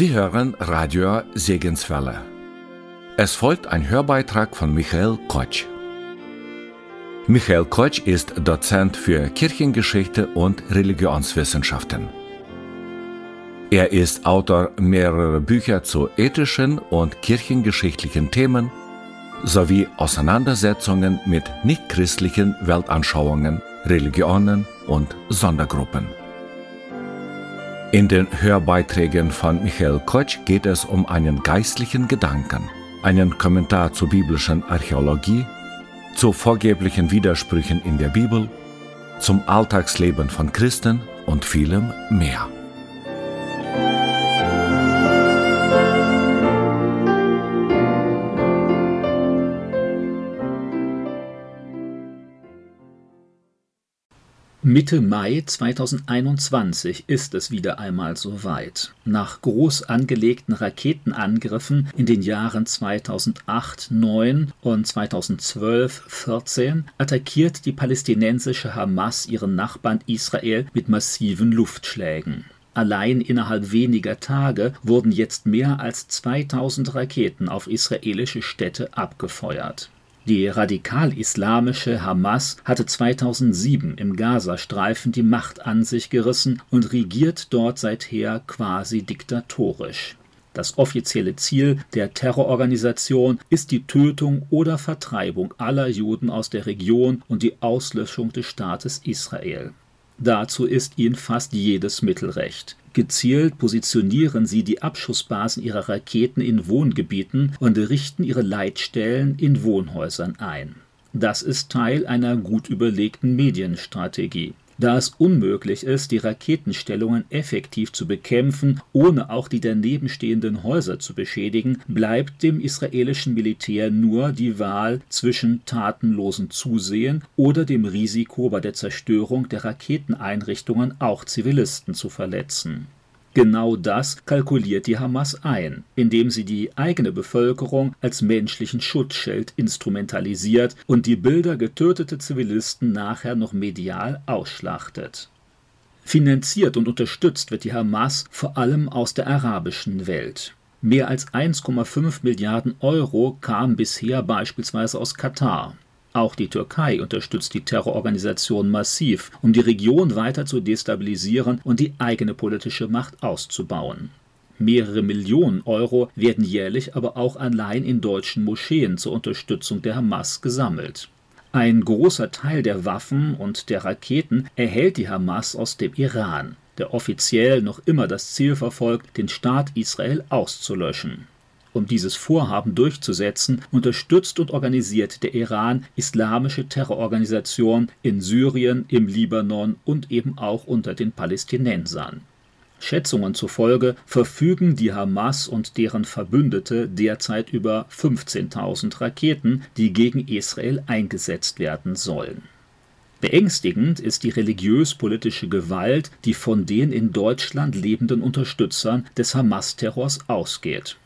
Sie hören Radio Segenswelle. Es folgt ein Hörbeitrag von Michael Kotsch. Michael Kotsch ist Dozent für Kirchengeschichte und Religionswissenschaften. Er ist Autor mehrerer Bücher zu ethischen und kirchengeschichtlichen Themen sowie Auseinandersetzungen mit nichtchristlichen Weltanschauungen, Religionen und Sondergruppen. In den Hörbeiträgen von Michael Kotsch geht es um einen geistlichen Gedanken, einen Kommentar zur biblischen Archäologie, zu vorgeblichen Widersprüchen in der Bibel, zum Alltagsleben von Christen und vielem mehr. Mitte Mai 2021 ist es wieder einmal soweit. Nach groß angelegten Raketenangriffen in den Jahren 2008, 9 und 2012, 14 attackiert die palästinensische Hamas ihren Nachbarn Israel mit massiven Luftschlägen. Allein innerhalb weniger Tage wurden jetzt mehr als 2000 Raketen auf israelische Städte abgefeuert. Die radikal-islamische Hamas hatte 2007 im Gazastreifen die Macht an sich gerissen und regiert dort seither quasi diktatorisch. Das offizielle Ziel der Terrororganisation ist die Tötung oder Vertreibung aller Juden aus der Region und die Auslöschung des Staates Israel. Dazu ist ihnen fast jedes Mittel recht. Gezielt positionieren sie die Abschussbasen ihrer Raketen in Wohngebieten und richten ihre Leitstellen in Wohnhäusern ein. Das ist Teil einer gut überlegten Medienstrategie da es unmöglich ist, die Raketenstellungen effektiv zu bekämpfen, ohne auch die daneben stehenden Häuser zu beschädigen, bleibt dem israelischen Militär nur die Wahl zwischen tatenlosem Zusehen oder dem Risiko bei der Zerstörung der Raketeneinrichtungen auch Zivilisten zu verletzen. Genau das kalkuliert die Hamas ein, indem sie die eigene Bevölkerung als menschlichen Schutzschild instrumentalisiert und die Bilder getöteter Zivilisten nachher noch medial ausschlachtet. Finanziert und unterstützt wird die Hamas vor allem aus der arabischen Welt. Mehr als 1,5 Milliarden Euro kamen bisher beispielsweise aus Katar. Auch die Türkei unterstützt die Terrororganisation massiv, um die Region weiter zu destabilisieren und die eigene politische Macht auszubauen. Mehrere Millionen Euro werden jährlich aber auch allein in deutschen Moscheen zur Unterstützung der Hamas gesammelt. Ein großer Teil der Waffen und der Raketen erhält die Hamas aus dem Iran, der offiziell noch immer das Ziel verfolgt, den Staat Israel auszulöschen. Um dieses Vorhaben durchzusetzen, unterstützt und organisiert der Iran islamische Terrororganisationen in Syrien, im Libanon und eben auch unter den Palästinensern. Schätzungen zufolge verfügen die Hamas und deren Verbündete derzeit über 15.000 Raketen, die gegen Israel eingesetzt werden sollen. Beängstigend ist die religiös-politische Gewalt, die von den in Deutschland lebenden Unterstützern des Hamas-Terrors ausgeht.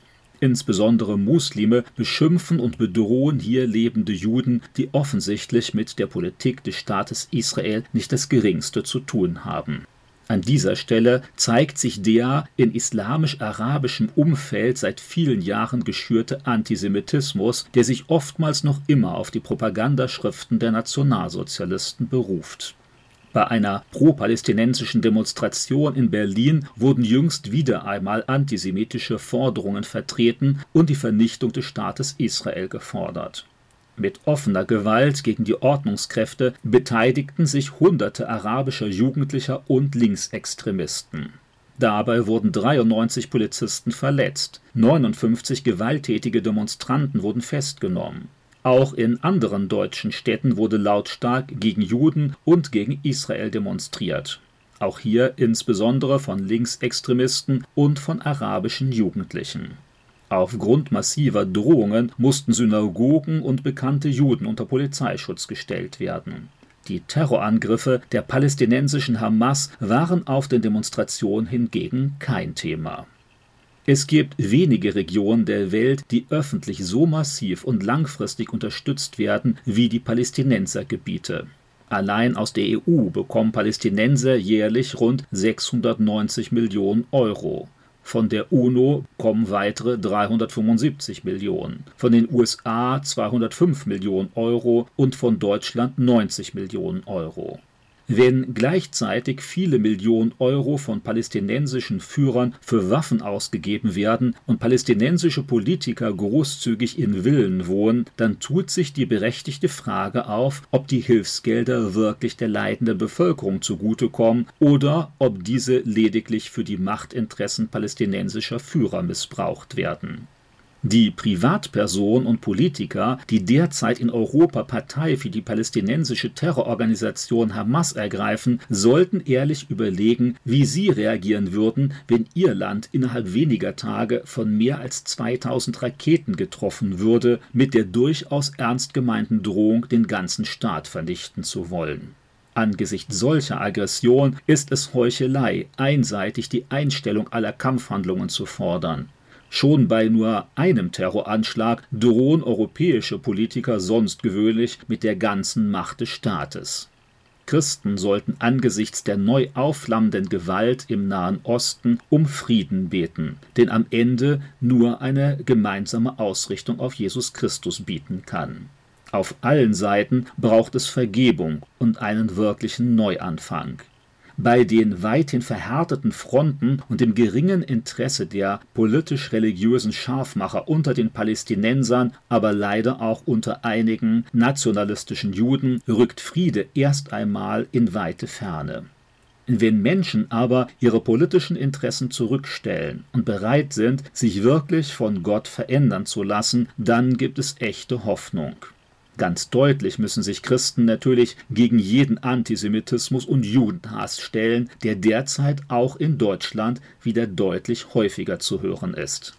Insbesondere Muslime beschimpfen und bedrohen hier lebende Juden, die offensichtlich mit der Politik des Staates Israel nicht das geringste zu tun haben. An dieser Stelle zeigt sich der in islamisch-arabischem Umfeld seit vielen Jahren geschürte Antisemitismus, der sich oftmals noch immer auf die Propagandaschriften der Nationalsozialisten beruft bei einer pro-palästinensischen Demonstration in Berlin wurden jüngst wieder einmal antisemitische Forderungen vertreten und die Vernichtung des Staates Israel gefordert. Mit offener Gewalt gegen die Ordnungskräfte beteiligten sich hunderte arabischer Jugendlicher und Linksextremisten. Dabei wurden 93 Polizisten verletzt, 59 gewalttätige Demonstranten wurden festgenommen. Auch in anderen deutschen Städten wurde lautstark gegen Juden und gegen Israel demonstriert. Auch hier insbesondere von Linksextremisten und von arabischen Jugendlichen. Aufgrund massiver Drohungen mussten Synagogen und bekannte Juden unter Polizeischutz gestellt werden. Die Terrorangriffe der palästinensischen Hamas waren auf den Demonstrationen hingegen kein Thema. Es gibt wenige Regionen der Welt, die öffentlich so massiv und langfristig unterstützt werden wie die Palästinensergebiete. Allein aus der EU bekommen Palästinenser jährlich rund 690 Millionen Euro. Von der UNO kommen weitere 375 Millionen, von den USA 205 Millionen Euro und von Deutschland 90 Millionen Euro. Wenn gleichzeitig viele Millionen Euro von palästinensischen Führern für Waffen ausgegeben werden und palästinensische Politiker großzügig in Villen wohnen, dann tut sich die berechtigte Frage auf, ob die Hilfsgelder wirklich der leidenden Bevölkerung zugutekommen oder ob diese lediglich für die Machtinteressen palästinensischer Führer missbraucht werden. Die Privatpersonen und Politiker, die derzeit in Europa Partei für die palästinensische Terrororganisation Hamas ergreifen, sollten ehrlich überlegen, wie sie reagieren würden, wenn ihr Land innerhalb weniger Tage von mehr als 2000 Raketen getroffen würde, mit der durchaus ernst gemeinten Drohung, den ganzen Staat vernichten zu wollen. Angesichts solcher Aggression ist es Heuchelei, einseitig die Einstellung aller Kampfhandlungen zu fordern. Schon bei nur einem Terroranschlag drohen europäische Politiker sonst gewöhnlich mit der ganzen Macht des Staates. Christen sollten angesichts der neu aufflammenden Gewalt im Nahen Osten um Frieden beten, den am Ende nur eine gemeinsame Ausrichtung auf Jesus Christus bieten kann. Auf allen Seiten braucht es Vergebung und einen wirklichen Neuanfang bei den weithin verhärteten Fronten und dem geringen Interesse der politisch-religiösen Scharfmacher unter den Palästinensern, aber leider auch unter einigen nationalistischen Juden, rückt Friede erst einmal in weite Ferne. Wenn Menschen aber ihre politischen Interessen zurückstellen und bereit sind, sich wirklich von Gott verändern zu lassen, dann gibt es echte Hoffnung. Ganz deutlich müssen sich Christen natürlich gegen jeden Antisemitismus und Judenhass stellen, der derzeit auch in Deutschland wieder deutlich häufiger zu hören ist.